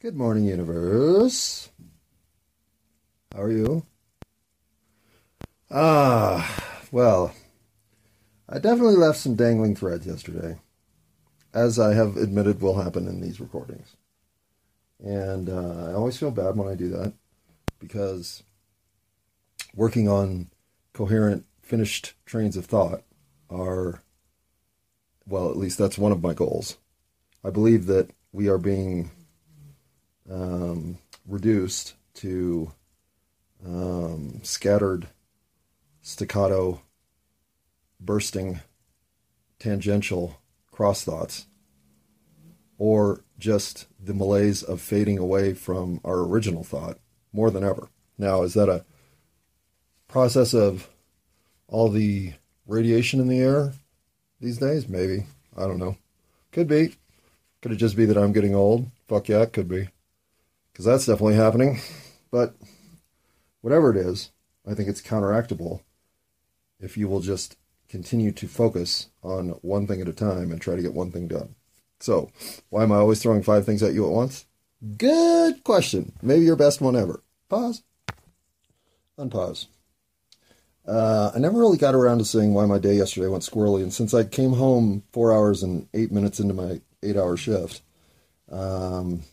Good morning, universe. How are you? Ah, well, I definitely left some dangling threads yesterday, as I have admitted will happen in these recordings. And uh, I always feel bad when I do that because working on coherent, finished trains of thought are, well, at least that's one of my goals. I believe that we are being um, reduced to um, scattered, staccato, bursting, tangential cross thoughts, or just the malaise of fading away from our original thought more than ever. Now, is that a process of all the radiation in the air these days? Maybe. I don't know. Could be. Could it just be that I'm getting old? Fuck yeah, it could be. Because that's definitely happening. But whatever it is, I think it's counteractable if you will just continue to focus on one thing at a time and try to get one thing done. So, why am I always throwing five things at you at once? Good question. Maybe your best one ever. Pause. Unpause. Uh, I never really got around to saying why my day yesterday went squirrely, and since I came home four hours and eight minutes into my eight-hour shift, um,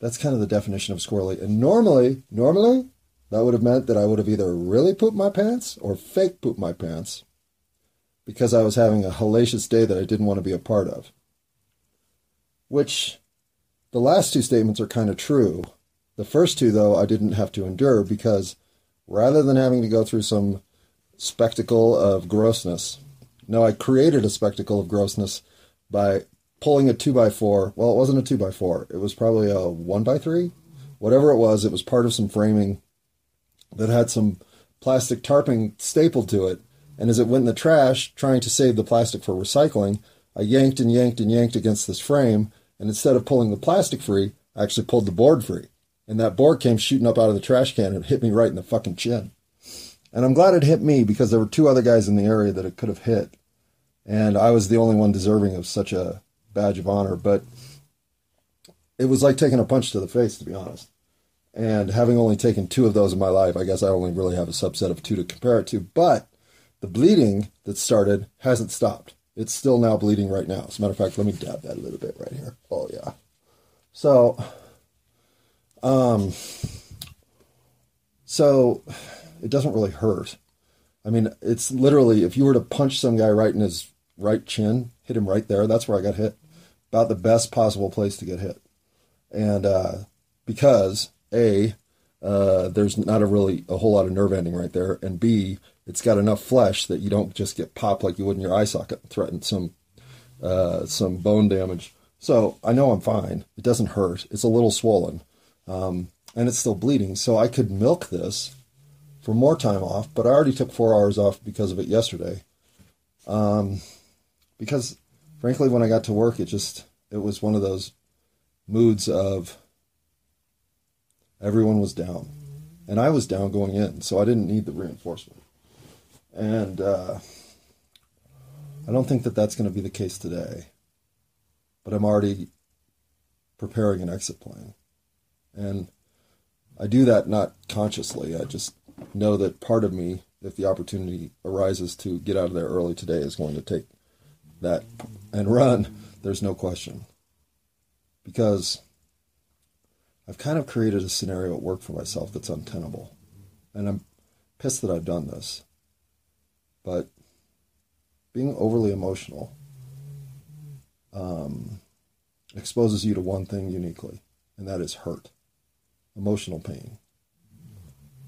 that's kind of the definition of squirrely. And normally, normally, that would have meant that I would have either really pooped my pants or fake pooped my pants because I was having a hellacious day that I didn't want to be a part of. Which the last two statements are kind of true. The first two, though, I didn't have to endure because rather than having to go through some spectacle of grossness, no, I created a spectacle of grossness by pulling a two by four. Well, it wasn't a two by four. It was probably a one by three. Whatever it was, it was part of some framing that had some plastic tarping stapled to it. And as it went in the trash, trying to save the plastic for recycling, I yanked and yanked and yanked against this frame. And instead of pulling the plastic free, I actually pulled the board free. And that board came shooting up out of the trash can and hit me right in the fucking chin. And I'm glad it hit me because there were two other guys in the area that it could have hit. And I was the only one deserving of such a badge of honor. But it was like taking a punch to the face, to be honest. And having only taken two of those in my life, I guess I only really have a subset of two to compare it to. But the bleeding that started hasn't stopped. It's still now bleeding right now. As a matter of fact, let me dab that a little bit right here. Oh yeah. So, um, so it doesn't really hurt. I mean, it's literally if you were to punch some guy right in his right chin, hit him right there. That's where I got hit. About the best possible place to get hit, and uh, because a uh, there's not a really a whole lot of nerve ending right there, and b it's got enough flesh that you don't just get popped like you would in your eye socket and threaten some uh, some bone damage. So I know I'm fine. It doesn't hurt. It's a little swollen, um, and it's still bleeding. So I could milk this for more time off, but I already took four hours off because of it yesterday. Um, because frankly, when I got to work, it just it was one of those moods of everyone was down, and I was down going in, so I didn't need the reinforcement. And uh, I don't think that that's going to be the case today. But I'm already preparing an exit plan, and I do that not consciously. I just know that part of me, if the opportunity arises to get out of there early today, is going to take that and run, there's no question. Because I've kind of created a scenario at work for myself that's untenable. And I'm pissed that I've done this. But being overly emotional um, exposes you to one thing uniquely, and that is hurt, emotional pain.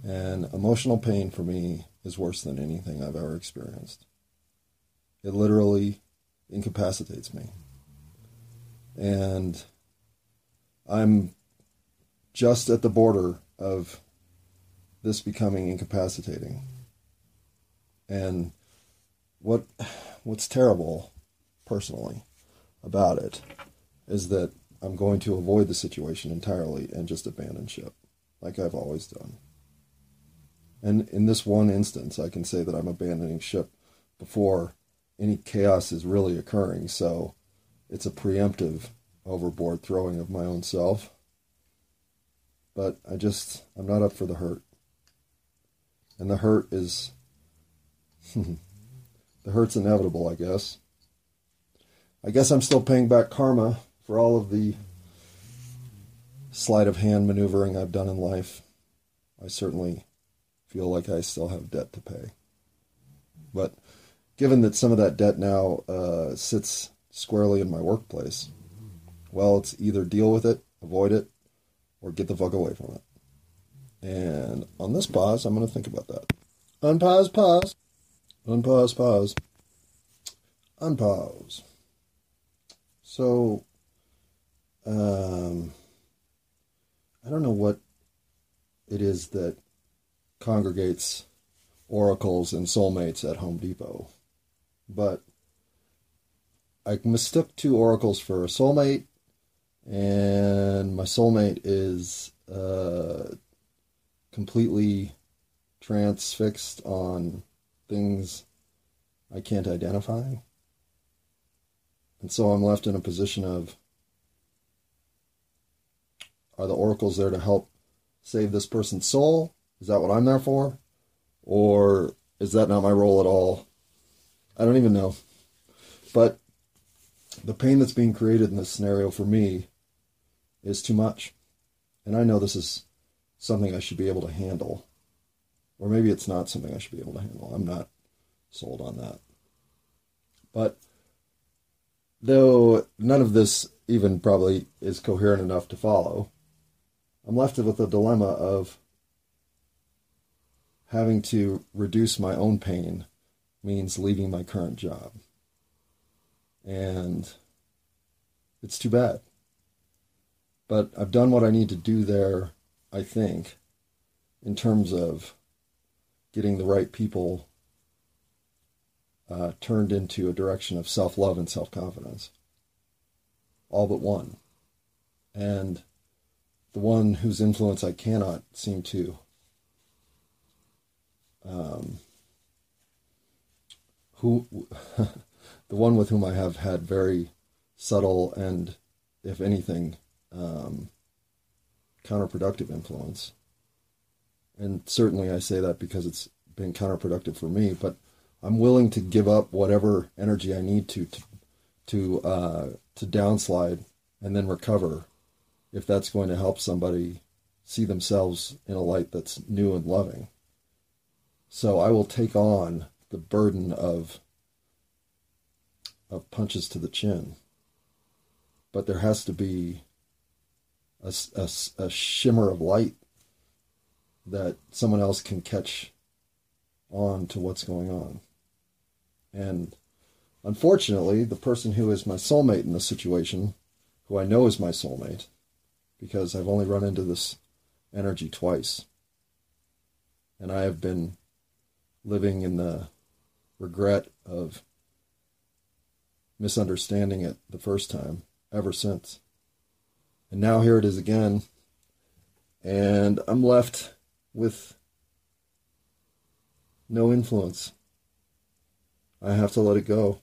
And emotional pain for me is worse than anything I've ever experienced. It literally incapacitates me. And I'm just at the border of this becoming incapacitating. And what what's terrible personally about it is that I'm going to avoid the situation entirely and just abandon ship like I've always done. And in this one instance, I can say that I'm abandoning ship before any chaos is really occurring. So it's a preemptive overboard throwing of my own self. but I just, I'm not up for the hurt. And the hurt is, the hurt's inevitable, I guess. I guess I'm still paying back karma for all of the sleight of hand maneuvering I've done in life. I certainly feel like I still have debt to pay. But given that some of that debt now uh, sits squarely in my workplace, well, it's either deal with it, avoid it, or get the fuck away from it. And on this pause, I'm going to think about that. Unpause, pause. Unpause, pause. Unpause. So, um, I don't know what it is that congregates oracles and soulmates at Home Depot, but I mistook two oracles for a soulmate, and my soulmate is uh, completely transfixed on things I can't identify. And so I'm left in a position of are the oracles there to help save this person's soul? Is that what I'm there for? Or is that not my role at all? I don't even know. But the pain that's being created in this scenario for me is too much. And I know this is something I should be able to handle. Or maybe it's not something I should be able to handle. I'm not sold on that. But though none of this even probably is coherent enough to follow, I'm left with a dilemma of having to reduce my own pain means leaving my current job. And it's too bad. But I've done what I need to do there, I think, in terms of getting the right people uh, turned into a direction of self love and self confidence. All but one. And the one whose influence I cannot seem to um, who the one with whom I have had very subtle and, if anything, um, counterproductive influence. And certainly I say that because it's been counterproductive for me, but I'm willing to give up whatever energy I need to to to, uh, to downslide and then recover if that's going to help somebody see themselves in a light that's new and loving. So I will take on the burden of of punches to the chin. But there has to be a, a, a shimmer of light that someone else can catch on to what's going on. And unfortunately, the person who is my soulmate in this situation, who I know is my soulmate, because I've only run into this energy twice. And I have been living in the regret of misunderstanding it the first time ever since. And now here it is again. And I'm left with no influence. I have to let it go.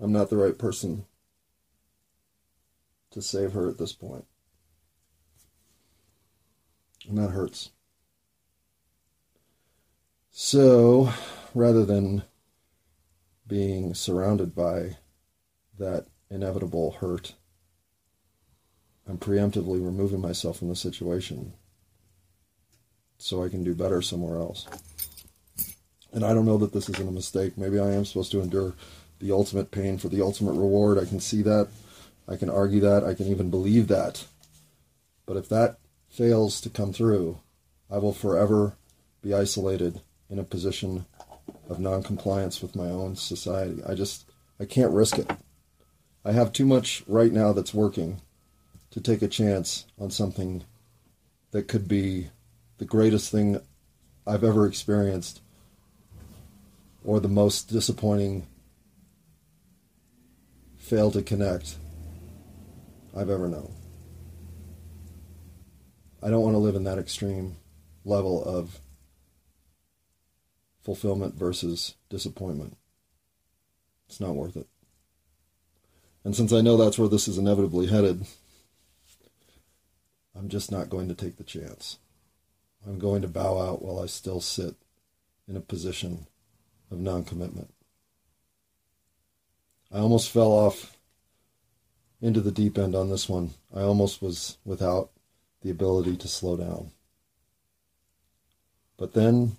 I'm not the right person to save her at this point. And that hurts. So, rather than being surrounded by that inevitable hurt, I'm preemptively removing myself from the situation so I can do better somewhere else. And I don't know that this isn't a mistake. Maybe I am supposed to endure the ultimate pain for the ultimate reward. I can see that. I can argue that. I can even believe that. But if that fails to come through, I will forever be isolated in a position of non-compliance with my own society. I just I can't risk it. I have too much right now that's working to take a chance on something that could be the greatest thing I've ever experienced or the most disappointing fail to connect I've ever known. I don't want to live in that extreme level of fulfillment versus disappointment. It's not worth it. And since I know that's where this is inevitably headed, I'm just not going to take the chance. I'm going to bow out while I still sit in a position of non commitment. I almost fell off into the deep end on this one. I almost was without the ability to slow down. But then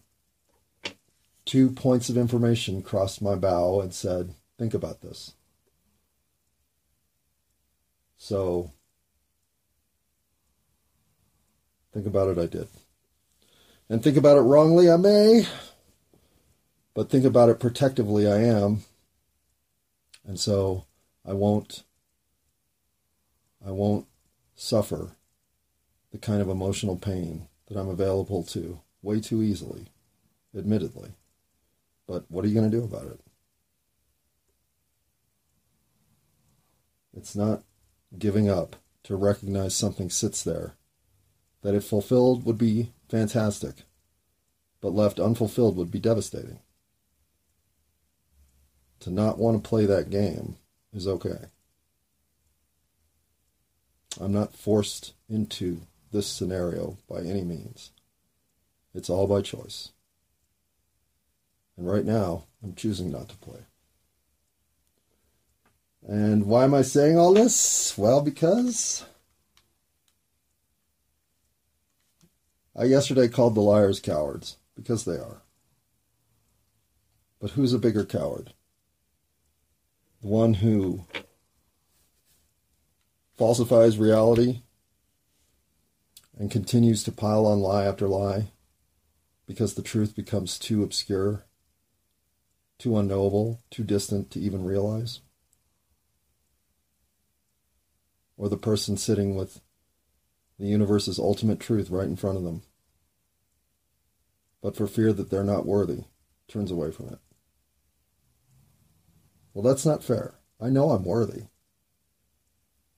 two points of information crossed my bow and said, Think about this. So, think about it, I did. And think about it wrongly, I may, but think about it protectively, I am. And so, I won't I won't suffer the kind of emotional pain that I'm available to way too easily, admittedly. But what are you going to do about it? It's not giving up to recognize something sits there that if fulfilled would be fantastic, but left unfulfilled would be devastating. To not want to play that game is okay. I'm not forced into this scenario by any means. It's all by choice. And right now, I'm choosing not to play. And why am I saying all this? Well, because I yesterday called the liars cowards, because they are. But who's a bigger coward? The one who falsifies reality and continues to pile on lie after lie because the truth becomes too obscure, too unknowable, too distant to even realize? Or the person sitting with the universe's ultimate truth right in front of them, but for fear that they're not worthy, turns away from it? Well, that's not fair. I know I'm worthy.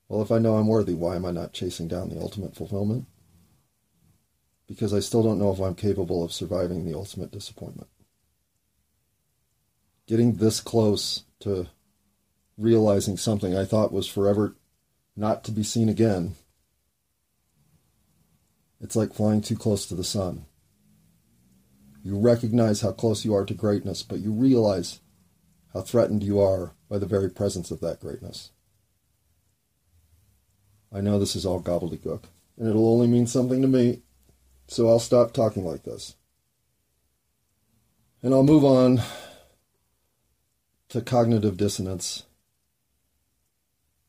Well, if I know I'm worthy, why am I not chasing down the ultimate fulfillment? Because I still don't know if I'm capable of surviving the ultimate disappointment. Getting this close to realizing something I thought was forever not to be seen again, it's like flying too close to the sun. You recognize how close you are to greatness, but you realize how threatened you are by the very presence of that greatness. I know this is all gobbledygook, and it'll only mean something to me, so I'll stop talking like this. And I'll move on to cognitive dissonance,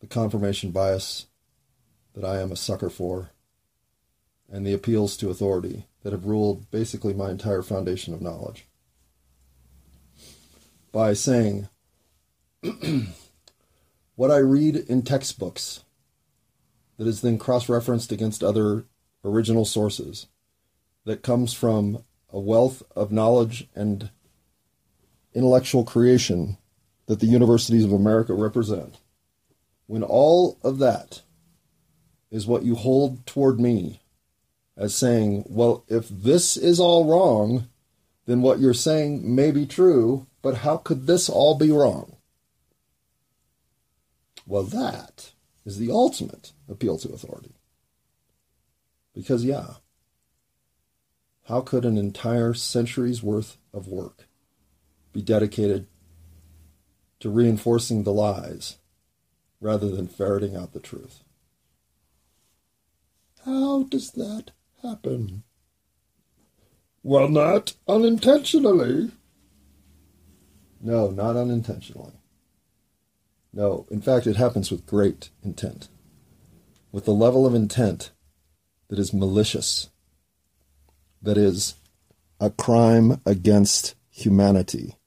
the confirmation bias that I am a sucker for, and the appeals to authority that have ruled basically my entire foundation of knowledge. By saying, what I read in textbooks that is then cross referenced against other original sources that comes from a wealth of knowledge and intellectual creation that the universities of America represent, when all of that is what you hold toward me as saying, well, if this is all wrong, then what you're saying may be true, but how could this all be wrong? Well, that is the ultimate appeal to authority. Because, yeah, how could an entire century's worth of work be dedicated to reinforcing the lies rather than ferreting out the truth? How does that happen? Well, not unintentionally. No, not unintentionally. No, in fact, it happens with great intent, with the level of intent that is malicious, that is a crime against humanity.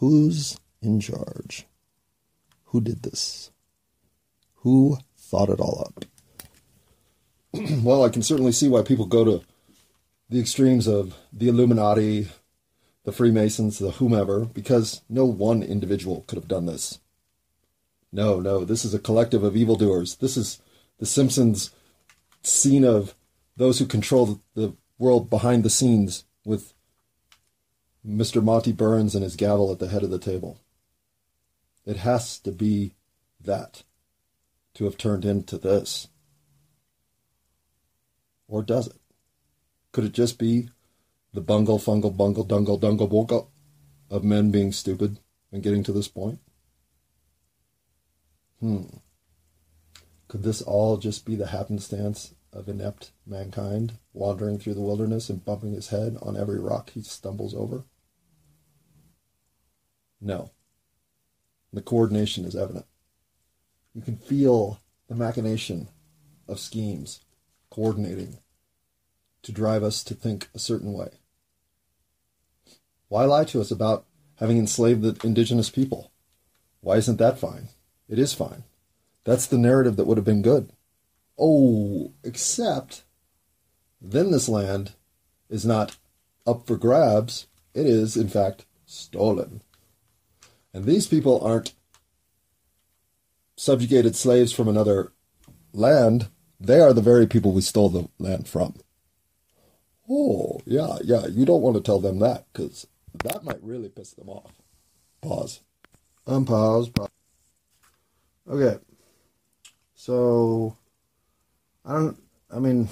Who's in charge? Who did this? Who thought it all up? well, I can certainly see why people go to the extremes of the Illuminati, the Freemasons, the whomever, because no one individual could have done this. No, no, this is a collective of evildoers. This is the Simpsons scene of those who control the world behind the scenes with Mr. Monty Burns and his gavel at the head of the table. It has to be that to have turned into this. Or does it? Could it just be the bungle, fungle, bungle, dungle, dungle, bungle of men being stupid and getting to this point? Hmm. Could this all just be the happenstance of inept mankind wandering through the wilderness and bumping his head on every rock he stumbles over? No. The coordination is evident. You can feel the machination of schemes coordinating to drive us to think a certain way. Why lie to us about having enslaved the indigenous people? Why isn't that fine? It is fine. That's the narrative that would have been good. Oh, except then this land is not up for grabs. It is, in fact, stolen. And these people aren't subjugated slaves from another land. They are the very people we stole the land from. Oh, yeah, yeah. You don't want to tell them that because that might really piss them off. Pause. Um, Unpause. Pause. Okay. So, I don't, I mean,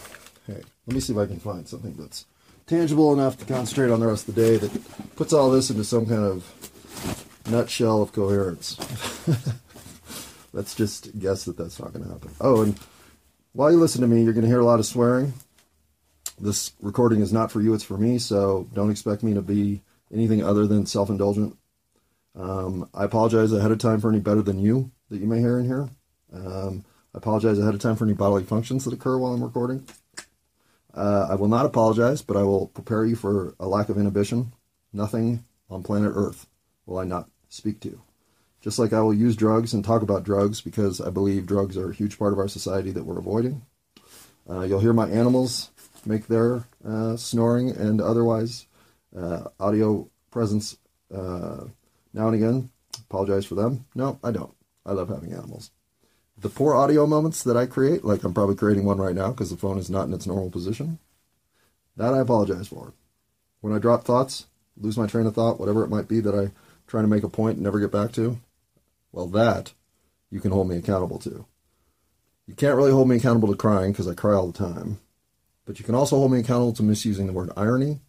hey, let me see if I can find something that's tangible enough to concentrate on the rest of the day that puts all this into some kind of nutshell of coherence. Let's just guess that that's not going to happen. Oh, and while you listen to me, you're going to hear a lot of swearing. This recording is not for you, it's for me, so don't expect me to be anything other than self indulgent. Um, I apologize ahead of time for any better than you that you may hear in here. Um, I apologize ahead of time for any bodily functions that occur while I'm recording. Uh, I will not apologize, but I will prepare you for a lack of inhibition. Nothing on planet Earth will I not speak to. Just like I will use drugs and talk about drugs because I believe drugs are a huge part of our society that we're avoiding. Uh, you'll hear my animals make their uh, snoring and otherwise uh, audio presence uh, now and again. Apologize for them. No, I don't. I love having animals. The poor audio moments that I create, like I'm probably creating one right now because the phone is not in its normal position, that I apologize for. When I drop thoughts, lose my train of thought, whatever it might be that I trying to make a point and never get back to, well, that you can hold me accountable to. You can't really hold me accountable to crying because I cry all the time, but you can also hold me accountable to misusing the word irony.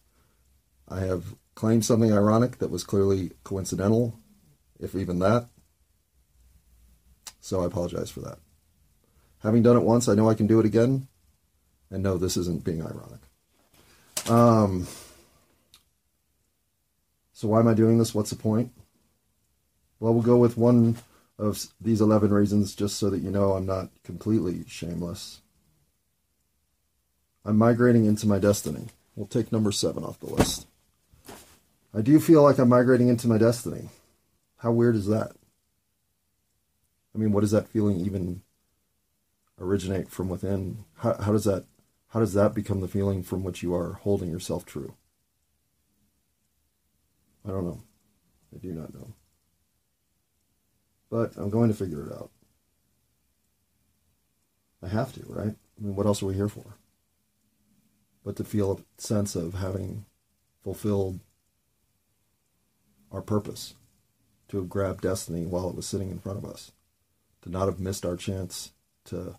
I have claimed something ironic that was clearly coincidental, if even that. So I apologize for that. Having done it once, I know I can do it again. And no, this isn't being ironic. Um, so why am I doing this? What's the point? Well, we'll go with one of these 11 reasons just so that you know I'm not completely shameless. I'm migrating into my destiny. We'll take number seven off the list. I do feel like I'm migrating into my destiny. How weird is that? I mean, what does that feeling even originate from within? How, how does that how does that become the feeling from which you are holding yourself true? I don't know. I do not know. But I'm going to figure it out. I have to, right? I mean, what else are we here for? But to feel a sense of having fulfilled our purpose, to have grabbed destiny while it was sitting in front of us, to not have missed our chance to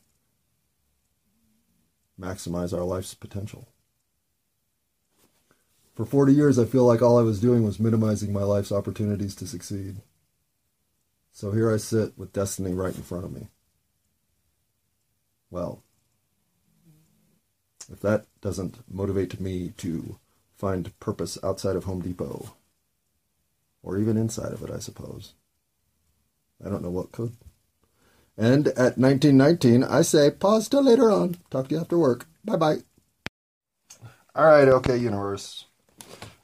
maximize our life's potential. For 40 years, I feel like all I was doing was minimizing my life's opportunities to succeed. So here I sit with destiny right in front of me. Well, if that doesn't motivate me to find purpose outside of Home Depot, or even inside of it, I suppose, I don't know what could. And at 1919, I say pause till later on. Talk to you after work. Bye bye. All right, okay, universe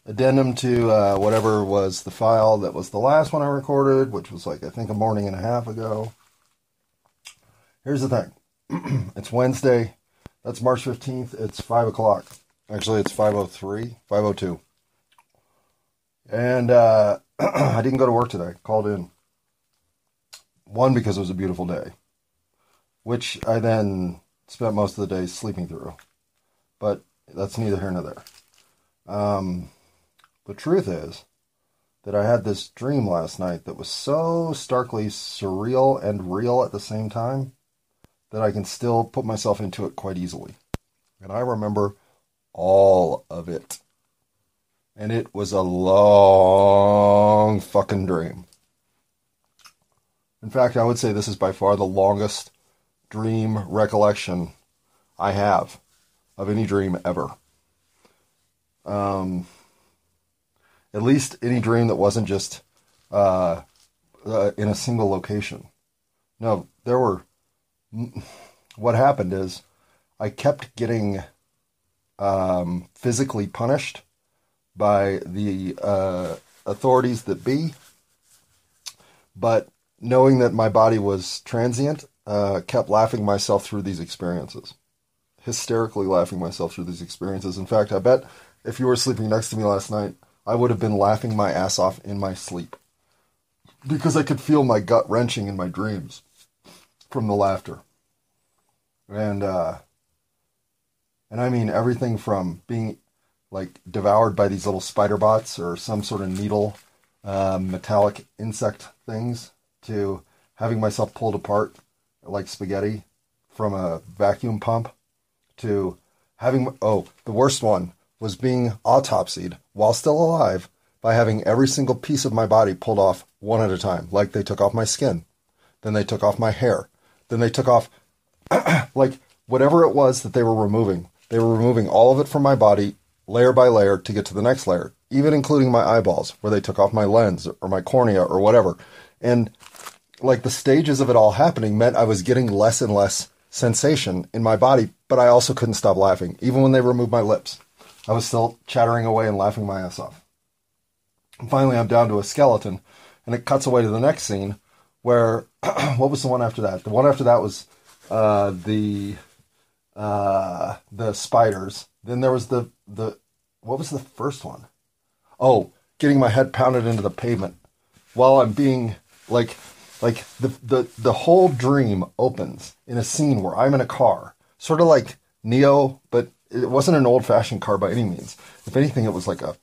addendum to uh, whatever was the file that was the last one I recorded, which was like I think a morning and a half ago. Here's the thing. it's Wednesday. That's March 15th. It's 5 o'clock. Actually, it's 5.03, 5.02. And uh, I didn't go to work today. Called in. One, because it was a beautiful day, which I then spent most of the day sleeping through. But that's neither here nor there. Um, the truth is that I had this dream last night that was so starkly surreal and real at the same time that I can still put myself into it quite easily. And I remember all of it. And it was a long fucking dream. In fact, I would say this is by far the longest dream recollection I have of any dream ever. Um, at least any dream that wasn't just uh, uh, in a single location. No, there were. What happened is I kept getting um, physically punished by the uh, authorities that be, but knowing that my body was transient, uh, kept laughing myself through these experiences. Hysterically laughing myself through these experiences. In fact, I bet if you were sleeping next to me last night, I would have been laughing my ass off in my sleep. Because I could feel my gut wrenching in my dreams from the laughter. And, uh, and I mean everything from being like devoured by these little spider bots or some sort of needle, um, metallic insect things to having myself pulled apart like spaghetti from a vacuum pump to having oh the worst one was being autopsied while still alive by having every single piece of my body pulled off one at a time like they took off my skin then they took off my hair then they took off like whatever it was that they were removing they were removing all of it from my body layer by layer to get to the next layer even including my eyeballs where they took off my lens or my cornea or whatever and like the stages of it all happening meant I was getting less and less sensation in my body, but I also couldn't stop laughing. Even when they removed my lips, I was still chattering away and laughing my ass off. And finally, I'm down to a skeleton, and it cuts away to the next scene where, what was the one after that? The one after that was uh, the uh, the spiders. Then there was the the what was the first one? Oh, getting my head pounded into the pavement while I'm being like like the, the the whole dream opens in a scene where I'm in a car, sort of like Neo, but it wasn't an old fashioned car by any means. If anything, it was like a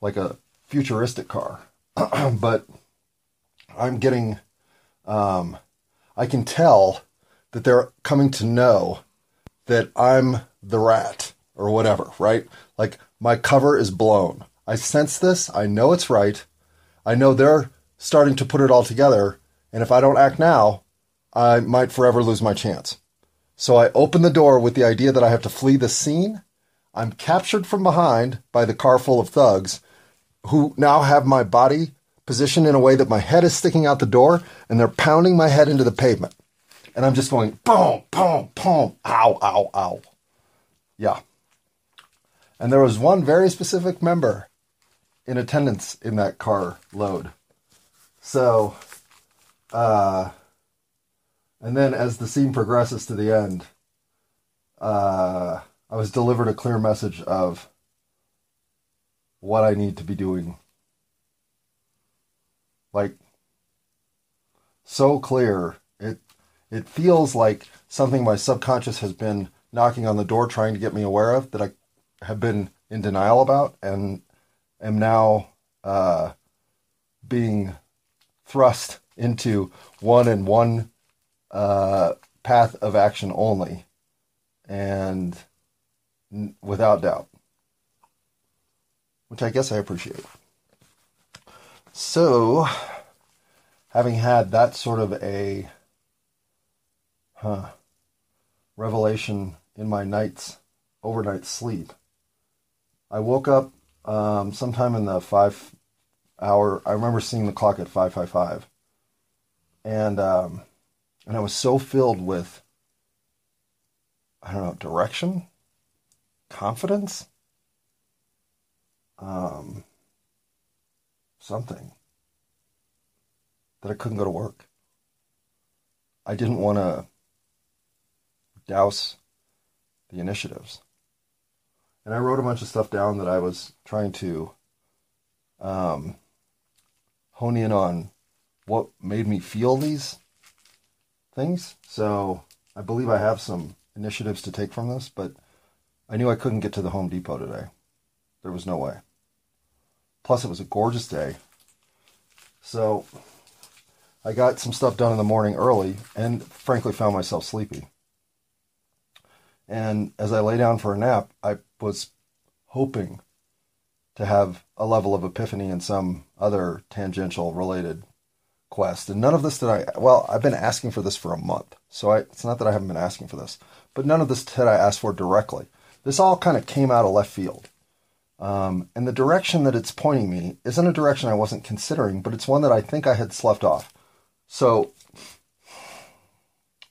like a futuristic car. but I'm getting, um, I can tell that they're coming to know that I'm the rat or whatever, right? Like my cover is blown. I sense this. I know it's right. I know they're starting to put it all together and if I don't act now, I might forever lose my chance. So I open the door with the idea that I have to flee the scene. I'm captured from behind by the car full of thugs who now have my body positioned in a way that my head is sticking out the door and they're pounding my head into the pavement. And I'm just going boom, boom, boom, ow, ow, ow. Yeah. And there was one very specific member in attendance in that car load. So uh, and then as the scene progresses to the end, uh, I was delivered a clear message of what I need to be doing. Like, so clear. It, it feels like something my subconscious has been knocking on the door trying to get me aware of that I have been in denial about and am now uh, being thrust into one and one uh, path of action only, and n- without doubt, which I guess I appreciate. So, having had that sort of a huh, revelation in my night's overnight sleep, I woke up um, sometime in the five hour. I remember seeing the clock at five five five, and um, and I was so filled with I don't know direction, confidence, um, something that I couldn't go to work. I didn't want to douse the initiatives. And I wrote a bunch of stuff down that I was trying to um, hone in on what made me feel these things. So I believe I have some initiatives to take from this, but I knew I couldn't get to the Home Depot today. There was no way. Plus, it was a gorgeous day. So I got some stuff done in the morning early and frankly found myself sleepy. And as I lay down for a nap, I was hoping to have a level of epiphany in some other tangential related quest. And none of this did I, well, I've been asking for this for a month. So I, it's not that I haven't been asking for this, but none of this did I ask for directly. This all kind of came out of left field. Um, and the direction that it's pointing me isn't a direction I wasn't considering, but it's one that I think I had slept off. So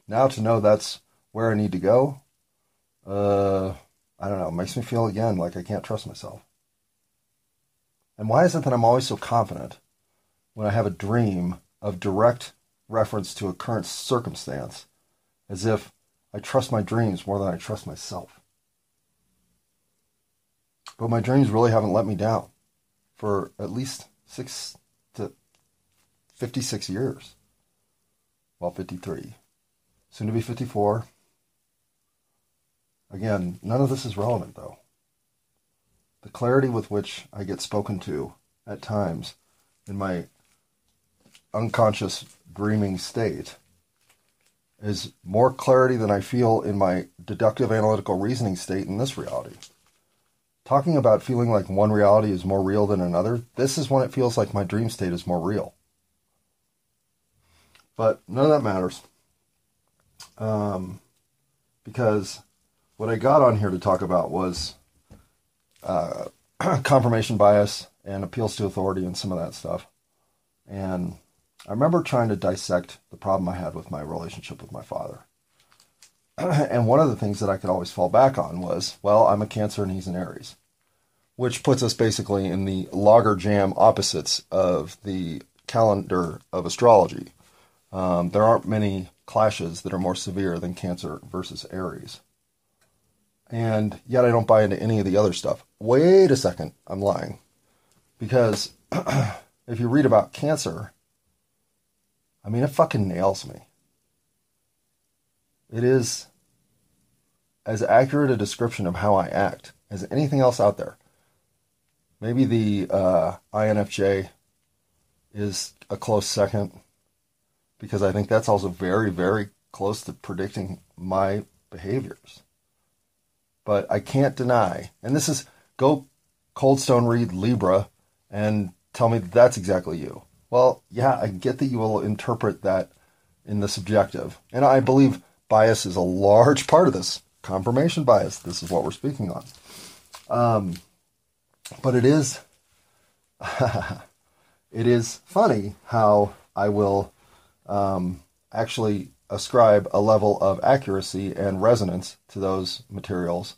now to know that's where I need to go, uh, I don't know, it makes me feel again like I can't trust myself. And why is it that I'm always so confident when I have a dream of direct reference to a current circumstance, as if I trust my dreams more than I trust myself? But my dreams really haven't let me down for at least six to 56 years. Well, 53. Soon to be 54. Again, none of this is relevant, though. The clarity with which I get spoken to at times in my unconscious dreaming state is more clarity than I feel in my deductive analytical reasoning state in this reality talking about feeling like one reality is more real than another, this is when it feels like my dream state is more real. But none of that matters. Um, because what I got on here to talk about was uh, confirmation bias and appeals to authority and some of that stuff. And I remember trying to dissect the problem I had with my relationship with my father. and one of the things that I could always fall back on was, well, I'm a Cancer and he's an Aries, which puts us basically in the logger jam opposites of the calendar of astrology. Um, there aren't many clashes that are more severe than Cancer versus Aries. And yet I don't buy into any of the other stuff. Wait a second, I'm lying. Because if you read about Cancer, I mean, it fucking nails me. It is as accurate a description of how I act as anything else out there. Maybe the uh, INFJ is a close second because I think that's also very, very close to predicting my behaviors. But I can't deny, and this is go Coldstone read Libra and tell me that that's exactly you. Well, yeah, I get that you will interpret that in the subjective, and I believe bias is a large part of this. Confirmation bias. This is what we're speaking on. Um, but it is, it is funny how I will um, actually ascribe a level of accuracy and resonance to those materials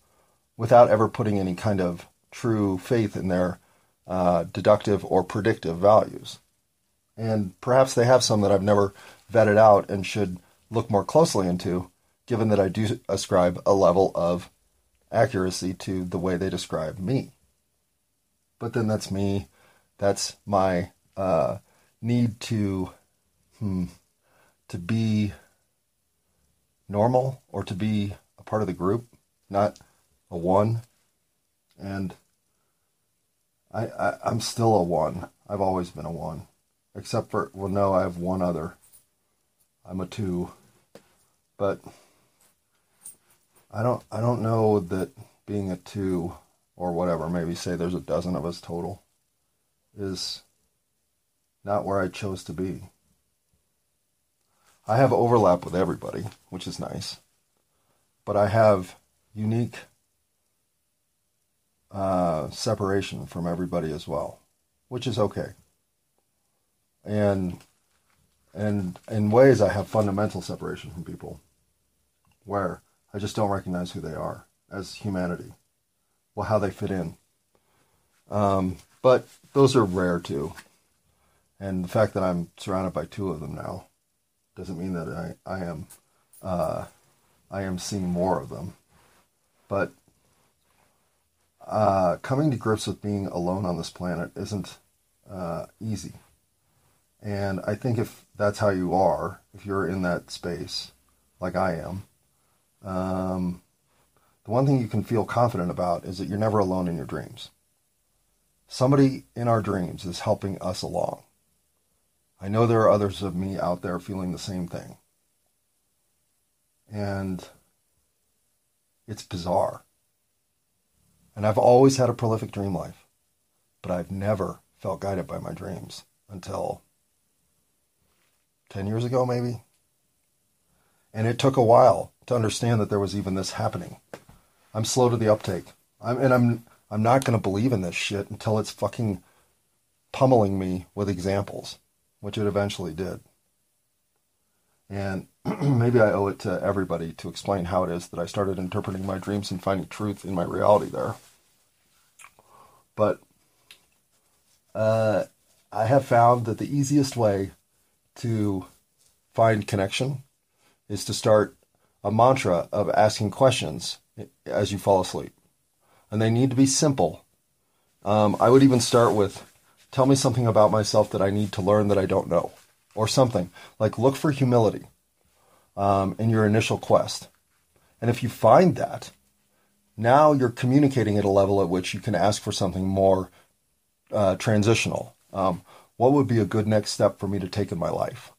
without ever putting any kind of true faith in their uh, deductive or predictive values. And perhaps they have some that I've never vetted out and should look more closely into, given that I do ascribe a level of accuracy to the way they describe me. But then that's me. That's my uh, need to hmm, to be normal or to be a part of the group, not a one. And I, I I'm still a one. I've always been a one, except for well, no, I have one other. I'm a two, but I don't I don't know that being a two or whatever, maybe say there's a dozen of us total, is not where I chose to be. I have overlap with everybody, which is nice, but I have unique uh, separation from everybody as well, which is okay. And and in ways, I have fundamental separation from people, where I just don't recognize who they are as humanity, well, how they fit in. Um, but those are rare too. And the fact that I'm surrounded by two of them now doesn't mean that I, I am uh, I am seeing more of them. But uh, coming to grips with being alone on this planet isn't uh, easy. And I think if that's how you are, if you're in that space, like I am, um, the one thing you can feel confident about is that you're never alone in your dreams. Somebody in our dreams is helping us along. I know there are others of me out there feeling the same thing. And It's bizarre. And I've always had a prolific dream life, but I've never felt guided by my dreams until 10 years ago, maybe. And it took a while to understand that there was even this happening. I'm slow to the uptake. I'm, and I'm I'm not going to believe in this shit until it's fucking pummeling me with examples, which it eventually did. And maybe I owe it to everybody to explain how it is that I started interpreting my dreams and finding truth in my reality there. But uh, I have found that the easiest way to find connection is to start a mantra of asking questions as you fall asleep. And they need to be simple. Um, I would even start with tell me something about myself that I need to learn that I don't know, or something. Like look for humility um, in your initial quest. And if you find that, now you're communicating at a level at which you can ask for something more uh, transitional. Um, what would be a good next step for me to take in my life?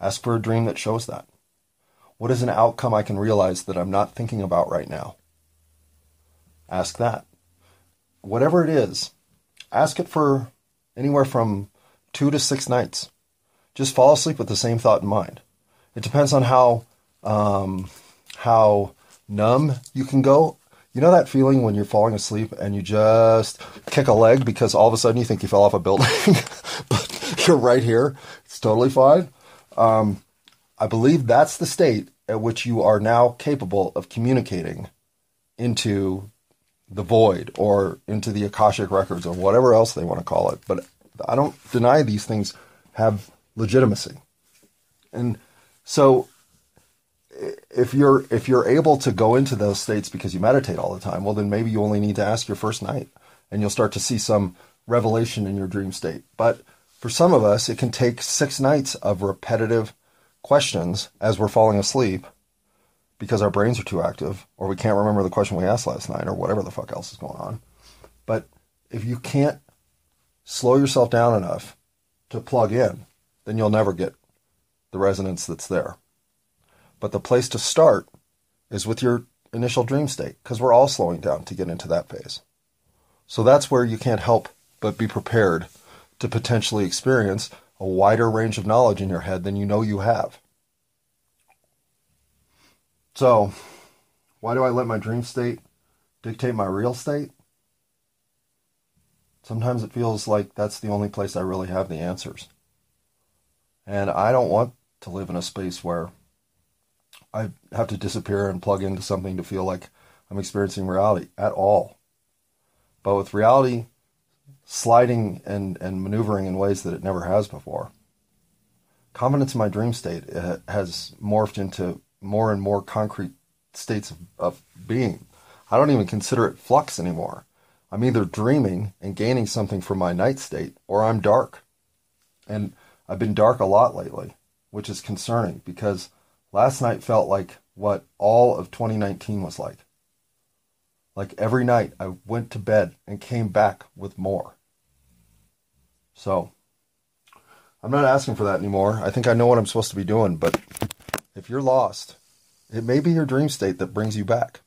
Ask for a dream that shows that. What is an outcome I can realize that I'm not thinking about right now? Ask that. Whatever it is, ask it for anywhere from two to six nights. Just fall asleep with the same thought in mind. It depends on how um, how numb you can go. You know that feeling when you're falling asleep and you just kick a leg because all of a sudden you think you fell off a building, but you're right here. It's totally fine. Um, I believe that's the state at which you are now capable of communicating into the void or into the Akashic records or whatever else they want to call it. But I don't deny these things have legitimacy. And so if you're if you're able to go into those states because you meditate all the time, well then maybe you only need to ask your first night and you'll start to see some revelation in your dream state. But for some of us, it can take 6 nights of repetitive questions as we're falling asleep because our brains are too active or we can't remember the question we asked last night or whatever the fuck else is going on. But if you can't slow yourself down enough to plug in, then you'll never get the resonance that's there. But the place to start is with your initial dream state because we're all slowing down to get into that phase. So that's where you can't help but be prepared to potentially experience a wider range of knowledge in your head than you know you have. So, why do I let my dream state dictate my real state? Sometimes it feels like that's the only place I really have the answers. And I don't want to live in a space where I have to disappear and plug into something to feel like I'm experiencing reality at all. But with reality sliding and, and maneuvering in ways that it never has before, confidence in my dream state has morphed into more and more concrete states of, of being. I don't even consider it flux anymore. I'm either dreaming and gaining something from my night state, or I'm dark. And I've been dark a lot lately, which is concerning because last night felt like what all of 2019 was like. Like every night I went to bed and came back with more. So, I'm not asking for that anymore. I think I know what I'm supposed to be doing, but if you're lost, it may be your dream state that brings you back.